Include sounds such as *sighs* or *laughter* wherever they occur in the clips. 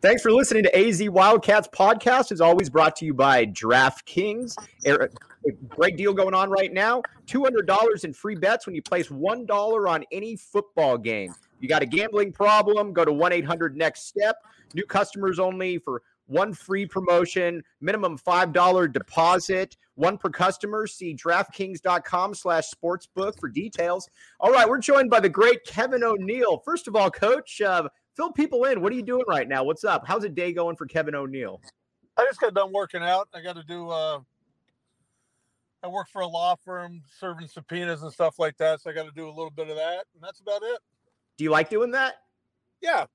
Thanks for listening to AZ Wildcats podcast. Is always brought to you by DraftKings. Great deal going on right now. $200 in free bets when you place $1 on any football game. You got a gambling problem, go to 1-800 next step. New customers only for one free promotion, minimum $5 deposit, one per customer. See DraftKings.com slash sportsbook for details. All right, we're joined by the great Kevin O'Neill. First of all, coach, uh, fill people in. What are you doing right now? What's up? How's a day going for Kevin O'Neill? I just got done working out. I got to do. Uh, I work for a law firm, serving subpoenas and stuff like that. So I got to do a little bit of that, and that's about it. Do you like doing that? Yeah,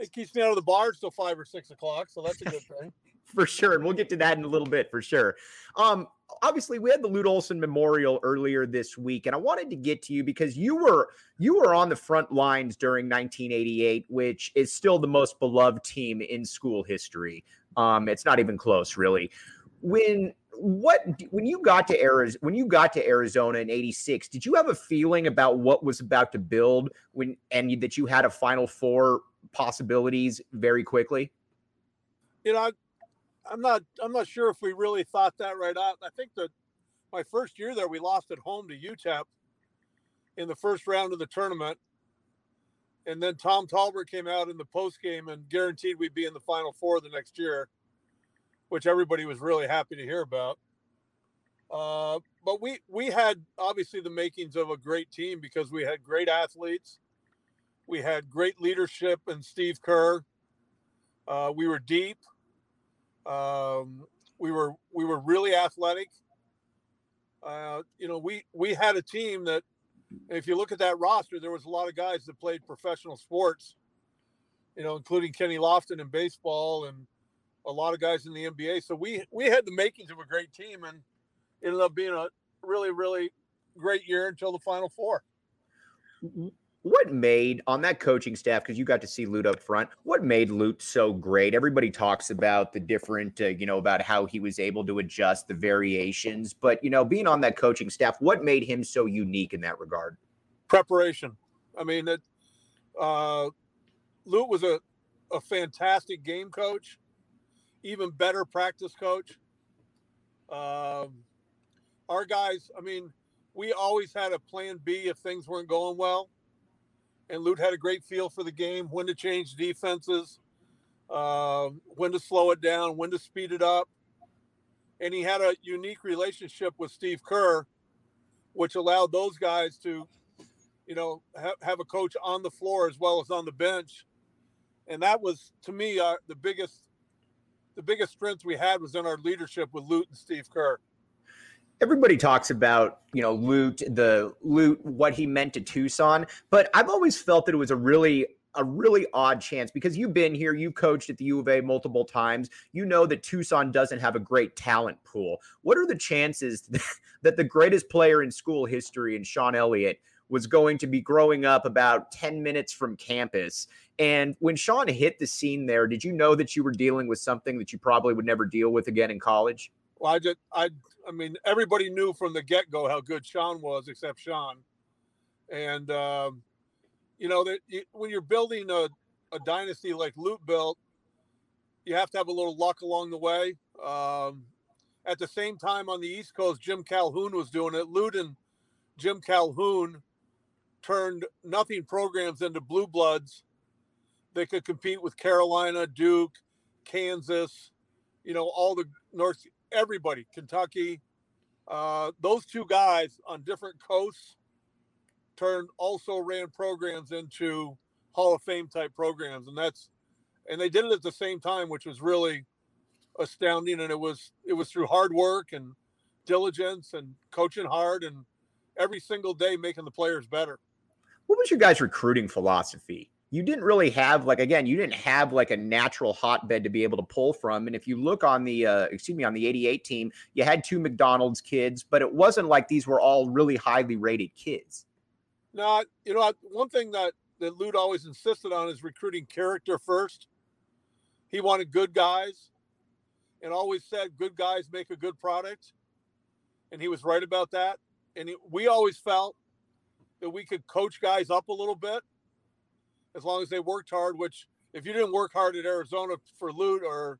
it keeps me out of the bars till five or six o'clock, so that's a good thing. *laughs* for sure. And we'll get to that in a little bit for sure. Um, obviously we had the Lute Olson Memorial earlier this week, and I wanted to get to you because you were you were on the front lines during 1988, which is still the most beloved team in school history. Um, it's not even close, really. When what when you got to Arizona when you got to Arizona in 86 did you have a feeling about what was about to build when and that you had a final four possibilities very quickly you know I'm not I'm not sure if we really thought that right out. I think that my first year there, we lost at home to UTEP in the first round of the tournament, and then Tom Tolbert came out in the post game and guaranteed we'd be in the Final Four the next year, which everybody was really happy to hear about. Uh, but we we had obviously the makings of a great team because we had great athletes, we had great leadership and Steve Kerr. Uh, we were deep. Um, we were we were really athletic. Uh, you know, we we had a team that, if you look at that roster, there was a lot of guys that played professional sports. You know, including Kenny Lofton in baseball and a lot of guys in the NBA. So we we had the makings of a great team, and ended up being a really really great year until the Final Four what made on that coaching staff because you got to see Lute up front what made Lute so great? Everybody talks about the different uh, you know about how he was able to adjust the variations but you know being on that coaching staff what made him so unique in that regard? Preparation. I mean that uh Lute was a, a fantastic game coach even better practice coach. Um our guys i mean we always had a plan b if things weren't going well and Lute had a great feel for the game, when to change defenses, uh, when to slow it down, when to speed it up. And he had a unique relationship with Steve Kerr, which allowed those guys to, you know, ha- have a coach on the floor as well as on the bench. And that was, to me, uh, the biggest, the biggest strength we had was in our leadership with Lute and Steve Kerr everybody talks about you know Lute the Lute what he meant to tucson but i've always felt that it was a really a really odd chance because you've been here, you've coached at the U of A multiple times. You know that Tucson doesn't have a great talent pool. What are the chances *laughs* that the greatest player in school history and Sean Elliott was going to be growing up about 10 minutes from campus? And when Sean hit the scene there, did you know that you were dealing with something that you probably would never deal with again in college? Well, I just, I, I mean, everybody knew from the get go how good Sean was, except Sean. And, um, you know, that when you're building a, a dynasty like Lute built, you have to have a little luck along the way. Um, at the same time, on the East Coast, Jim Calhoun was doing it. Lute and Jim Calhoun turned nothing programs into blue bloods. They could compete with Carolina, Duke, Kansas, you know, all the North everybody, Kentucky. Uh, those two guys on different coasts turned also ran programs into Hall of Fame type programs, and that's and they did it at the same time, which was really astounding. And it was it was through hard work and diligence and coaching hard and every single day making the players better. What was your guys' recruiting philosophy? You didn't really have like again you didn't have like a natural hotbed to be able to pull from and if you look on the uh, excuse me on the 88 team you had two mcdonald's kids but it wasn't like these were all really highly rated kids no you know one thing that that Lute always insisted on is recruiting character first he wanted good guys and always said good guys make a good product. And he was right about that. And he, we always felt that we could coach guys up a little bit as long as they worked hard, which if you didn't work hard at Arizona for Lute or,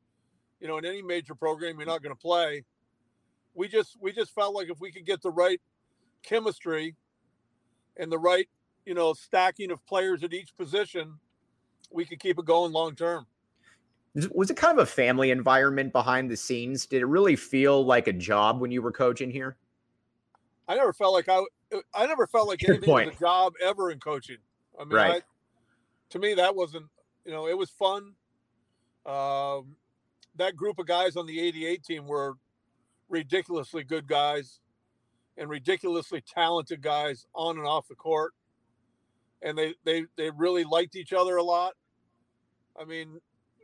you know, in any major program, you're not going to play. We just, we just felt like if we could get the right chemistry and the right, you know, stacking of players at each position, we could keep it going long term. Was it kind of a family environment behind the scenes? Did it really feel like a job when you were coaching here? I never felt like I. I never felt like Good anything point. was a job ever in coaching. I mean, right. To me, that wasn't. You know, it was fun. Um, that group of guys on the '88 team were ridiculously good guys and ridiculously talented guys on and off the court, and they they they really liked each other a lot. I mean,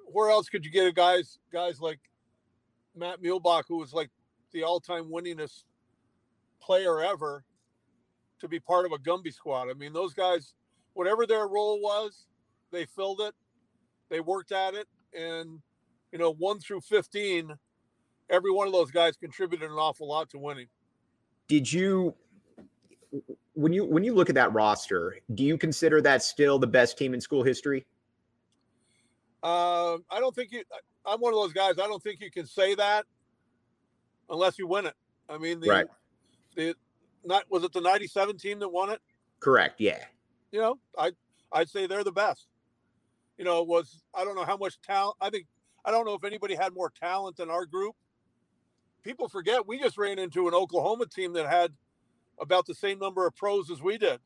where else could you get a guys guys like Matt Muehlebach, who was like the all-time winningest player ever, to be part of a Gumby squad? I mean, those guys, whatever their role was, they filled it, they worked at it, and you know, one through fifteen, every one of those guys contributed an awful lot to winning. Did you? When you when you look at that roster, do you consider that still the best team in school history? Uh, I don't think you. I'm one of those guys. I don't think you can say that unless you win it. I mean, the, right. the not was it the '97 team that won it? Correct. Yeah. You know, I I'd say they're the best. You know, was I don't know how much talent. I think I don't know if anybody had more talent than our group. People forget we just ran into an Oklahoma team that had about the same number of pros as we did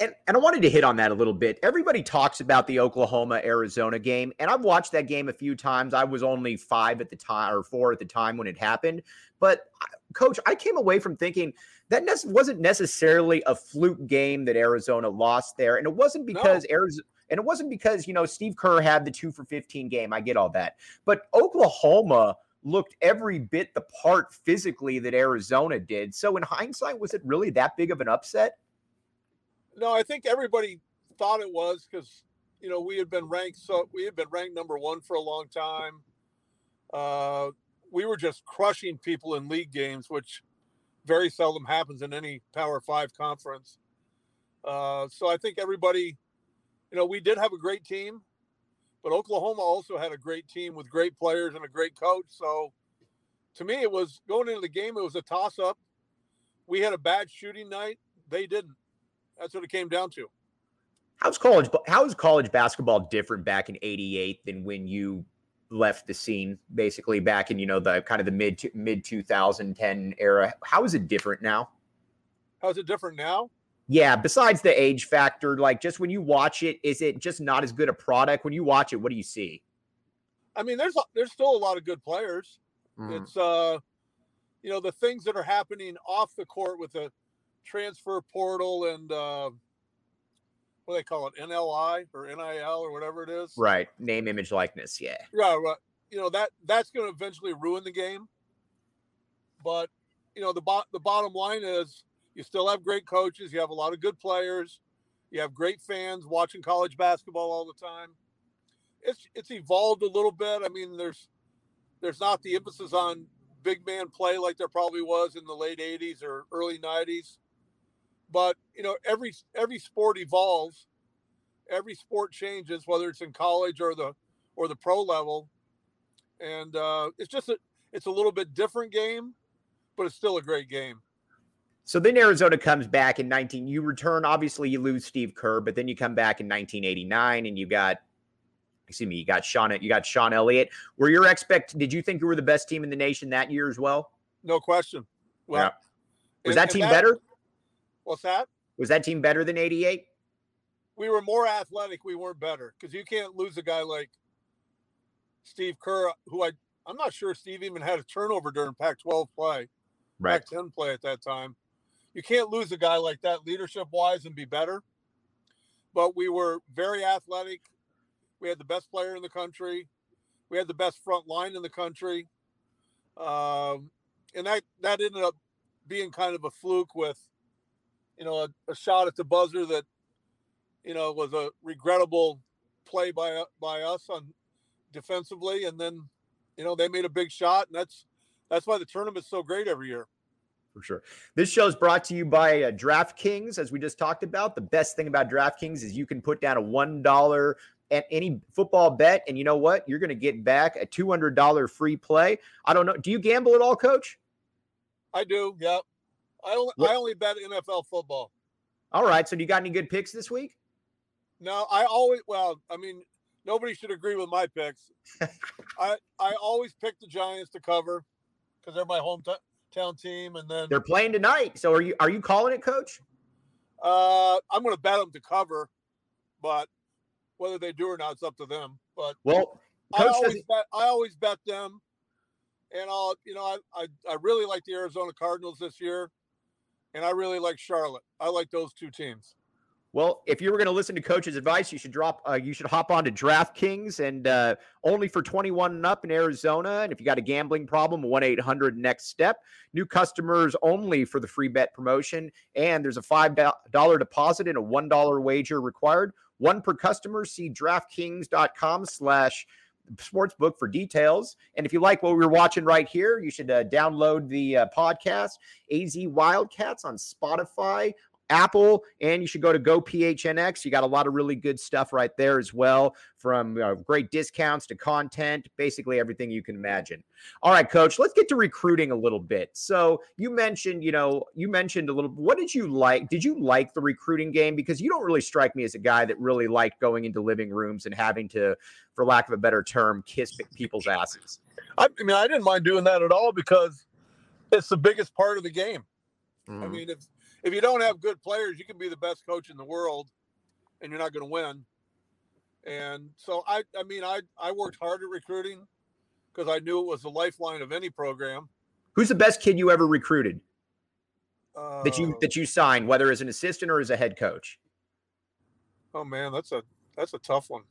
and, and I wanted to hit on that a little bit. Everybody talks about the Oklahoma Arizona game, and I've watched that game a few times. I was only five at the time or four at the time when it happened. But, uh, coach, I came away from thinking that ne- wasn't necessarily a fluke game that Arizona lost there. And it wasn't because no. Arizona. And it wasn't because, you know, Steve Kerr had the two for 15 game. I get all that. But Oklahoma looked every bit the part physically that Arizona did. So, in hindsight, was it really that big of an upset? No, I think everybody thought it was because you know we had been ranked so we had been ranked number one for a long time. Uh, we were just crushing people in league games, which very seldom happens in any Power Five conference. Uh, so I think everybody, you know, we did have a great team, but Oklahoma also had a great team with great players and a great coach. So to me, it was going into the game, it was a toss up. We had a bad shooting night. They didn't. That's what it came down to. How's college? How is college basketball different back in '88 than when you left the scene? Basically, back in you know the kind of the mid mid 2010 era. How is it different now? How's it different now? Yeah, besides the age factor, like just when you watch it, is it just not as good a product? When you watch it, what do you see? I mean, there's there's still a lot of good players. Mm. It's uh, you know, the things that are happening off the court with the transfer portal and uh, what do they call it, NLI or NIL or whatever it is. Right, name, image, likeness. Yeah. Yeah, right. You know that that's going to eventually ruin the game. But you know the bo- the bottom line is you still have great coaches. You have a lot of good players. You have great fans watching college basketball all the time. It's it's evolved a little bit. I mean, there's there's not the emphasis on big man play like there probably was in the late 80s or early 90s but you know, every every sport evolves, every sport changes, whether it's in college or the or the pro level, and uh, it's just a it's a little bit different game, but it's still a great game. So then Arizona comes back in 19. You return, obviously, you lose Steve Kerr, but then you come back in 1989 and you got, excuse me, you got Sean, you got Sean Elliott. Were your expect? Did you think you were the best team in the nation that year as well? No question. Well, yeah. was and, that team that, better? What's that? Was that team better than 88? We were more athletic. We weren't better because you can't lose a guy like Steve Kerr, who I I'm not sure Steve even had a turnover during Pac-12 play, right. Pac-10 play at that time. You can't lose a guy like that leadership wise and be better. But we were very athletic. We had the best player in the country. We had the best front line in the country. Um, and that that ended up being kind of a fluke with you know, a, a shot at the buzzer that, you know, was a regrettable play by by us on defensively, and then you know they made a big shot, and that's that's why the tournament's so great every year. For sure. This show is brought to you by uh, DraftKings, as we just talked about. The best thing about DraftKings is you can put down a one dollar at any football bet, and you know what? You're going to get back a two hundred dollar free play. I don't know. Do you gamble at all, Coach? I do. Yep. I only what? I only bet NFL football. All right. So do you got any good picks this week? No, I always well, I mean, nobody should agree with my picks. *laughs* I I always pick the Giants to cover because they're my hometown team, and then they're playing tonight. So are you are you calling it, Coach? Uh, I'm going to bet them to cover, but whether they do or not, it's up to them. But well, I always bet I always bet them, and I'll you know I, I I really like the Arizona Cardinals this year, and I really like Charlotte. I like those two teams. Well, if you were going to listen to coach's advice, you should drop. Uh, you should hop on to DraftKings and uh, only for 21 and up in Arizona. And if you got a gambling problem, one 800 Next Step. New customers only for the free bet promotion. And there's a five dollar deposit and a one dollar wager required. One per customer. See DraftKings.com/slash sportsbook for details. And if you like what we're watching right here, you should uh, download the uh, podcast AZ Wildcats on Spotify, Apple, and you should go to GoPHNX. You got a lot of really good stuff right there as well, from uh, great discounts to content, basically everything you can imagine. All right, coach, let's get to recruiting a little bit. So you mentioned, you know, you mentioned a little. What did you like? Did you like the recruiting game? Because you don't really strike me as a guy that really liked going into living rooms and having to, for lack of a better term, kiss people's asses. I, I mean, I didn't mind doing that at all because it's the biggest part of the game. I mean, if if you don't have good players, you can be the best coach in the world, and you're not going to win. And so I, I mean, I I worked hard at recruiting because I knew it was the lifeline of any program. Who's the best kid you ever recruited? Uh, that you that you signed, whether as an assistant or as a head coach? Oh man, that's a that's a tough one.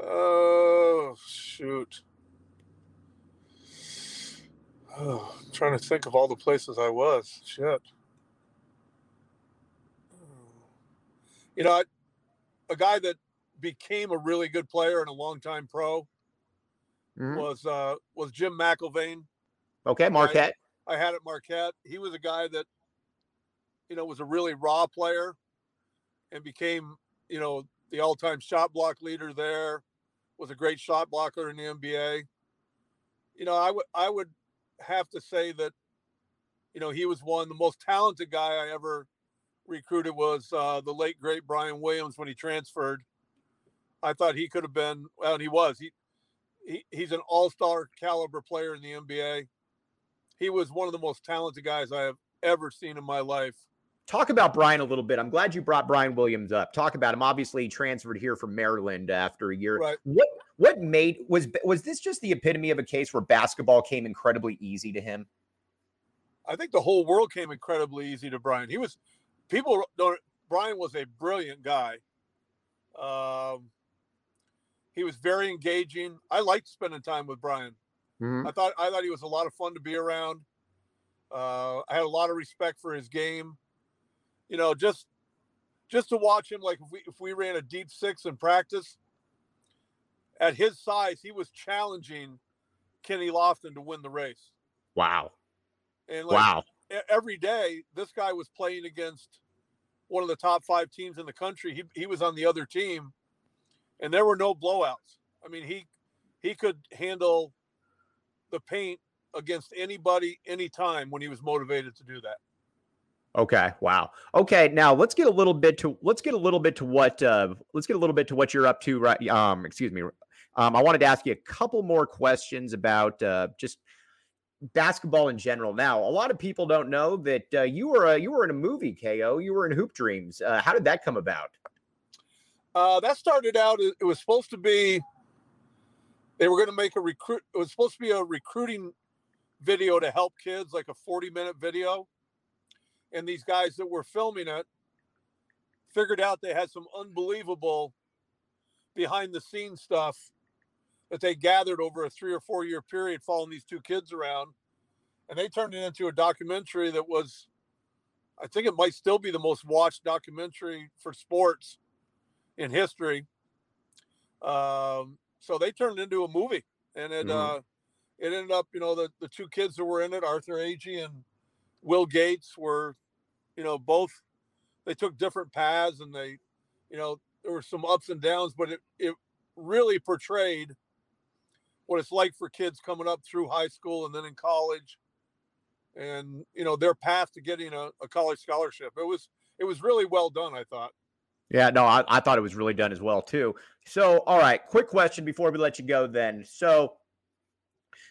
Oh shoot. Oh, *sighs* I'm trying to think of all the places I was. Shit. You know, a guy that became a really good player and a longtime pro mm-hmm. was uh, was Jim McIlvaine. Okay, Marquette. I, I, had at Marquette. He was a guy that, you know, was a really raw player, and became, you know, the all-time shot block leader there. Was a great shot blocker in the NBA. You know, I would I would have to say that, you know, he was one the most talented guy I ever recruited was uh, the late great Brian Williams when he transferred. I thought he could have been, well, he was. He, he he's an all-star caliber player in the NBA. He was one of the most talented guys I have ever seen in my life. Talk about Brian a little bit. I'm glad you brought Brian Williams up. Talk about him. Obviously, he transferred here from Maryland after a year. Right. What what made was was this just the epitome of a case where basketball came incredibly easy to him? I think the whole world came incredibly easy to Brian. He was people don't. Brian was a brilliant guy. Um, he was very engaging. I liked spending time with Brian. Mm-hmm. I thought I thought he was a lot of fun to be around. Uh, I had a lot of respect for his game. You know, just just to watch him, like if we if we ran a deep six in practice, at his size, he was challenging Kenny Lofton to win the race. Wow. And like, wow. Every day, this guy was playing against one of the top five teams in the country. He he was on the other team, and there were no blowouts. I mean, he he could handle the paint against anybody anytime when he was motivated to do that. Okay. Wow. Okay. Now let's get a little bit to let's get a little bit to what uh let's get a little bit to what you're up to right um excuse me. Um I wanted to ask you a couple more questions about uh just basketball in general. Now, a lot of people don't know that uh, you were a, you were in a movie, KO. You were in Hoop Dreams. Uh, how did that come about? Uh, that started out. It was supposed to be. They were going to make a recruit. It was supposed to be a recruiting video to help kids, like a forty-minute video. And these guys that were filming it figured out they had some unbelievable behind-the-scenes stuff that they gathered over a three or four year period following these two kids around. And they turned it into a documentary that was, I think it might still be the most watched documentary for sports in history. Um, so they turned it into a movie. and it Mhm. uh, it ended up, you know, the the two kids that were in it, Arthur Agee and Will Gates, were, you know, both they took different paths, and they, you know, there were some ups and downs, but it it really portrayed what it's like for kids coming up through high school and then in college, and you know their path to getting a, a college scholarship. It was it was really well done, I thought. Yeah, no, I, I thought it was really done as well too. So, all right, quick question before we let you go. Then, so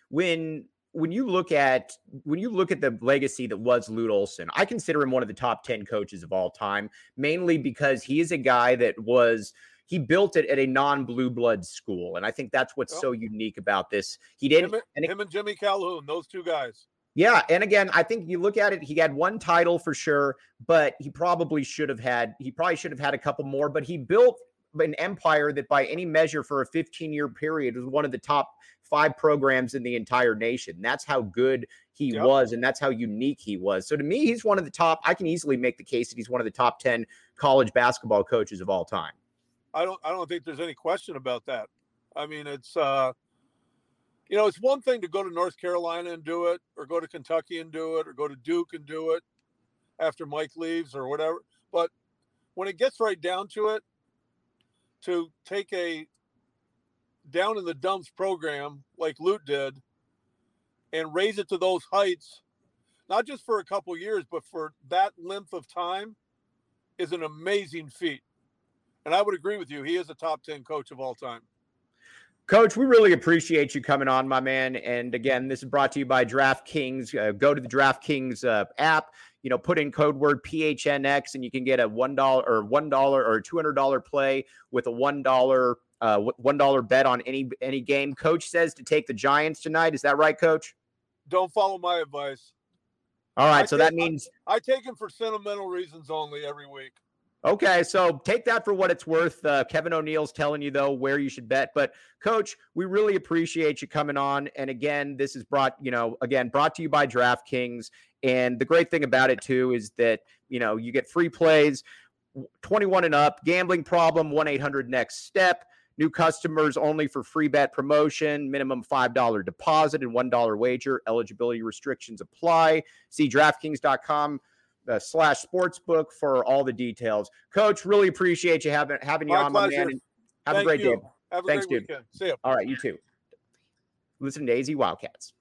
when when you look at when you look at the legacy that was Lute Olson, I consider him one of the top ten coaches of all time, mainly because he is a guy that was he built it at a non-blue blood school, and I think that's what's Yep. so unique about this. He didn't, Him, and- and it- him and Jimmy Calhoun, those two guys. yeah, and again, I think you look at it, he had one title for sure, but he probably should have had he probably should have had a couple more, but he built an empire that by any measure for a 15-year period was one of the top 5 programs in the entire nation. That's how good he Yep. was and that's how unique he was. So to me, he's one of the top I can easily make the case that he's one of the top 10 college basketball coaches of all time. I don't I don't think there's any question about that. I mean, it's uh you know, it's one thing to go to North Carolina and do it, or go to Kentucky and do it, or go to Duke and do it after Mike leaves or whatever. But when it gets right down to it, to take a down in the dumps program like Lute did and raise it to those heights, not just for a couple years, but for that length of time, is an amazing feat. And I would agree with you. He is a top 10 coach of all time. Coach, we really appreciate you coming on, my man. And again, this is brought to you by DraftKings. Uh, go to the DraftKings uh, app, you know, put in code word PHNX, and you can get a one dollar or one dollar or two hundred dollar play with a one dollar uh, one dollar bet on any any game. Coach says to take the Giants tonight. Is that right, Coach? Don't follow my advice. All right, I so that think- I- means I take him for sentimental reasons only every week. Okay, so take that for what it's worth. Uh, Kevin O'Neill's telling you though where you should bet, but Coach, we really appreciate you coming on. And again, this is brought, you know, again brought to you by DraftKings. And the great thing about it too is that you know you get free plays, 21 and up, gambling problem, one 800 next step. New customers only for free bet promotion, minimum $5 deposit and $1 wager. Eligibility restrictions apply. See DraftKings.com uh, slash sportsbook for all the details. Coach, really appreciate you having having you My on, my pleasure. man. and Have Thank a great you. day. Have Thanks, dude. weekend. See you. All right, you too. Listen to AZ Wildcats.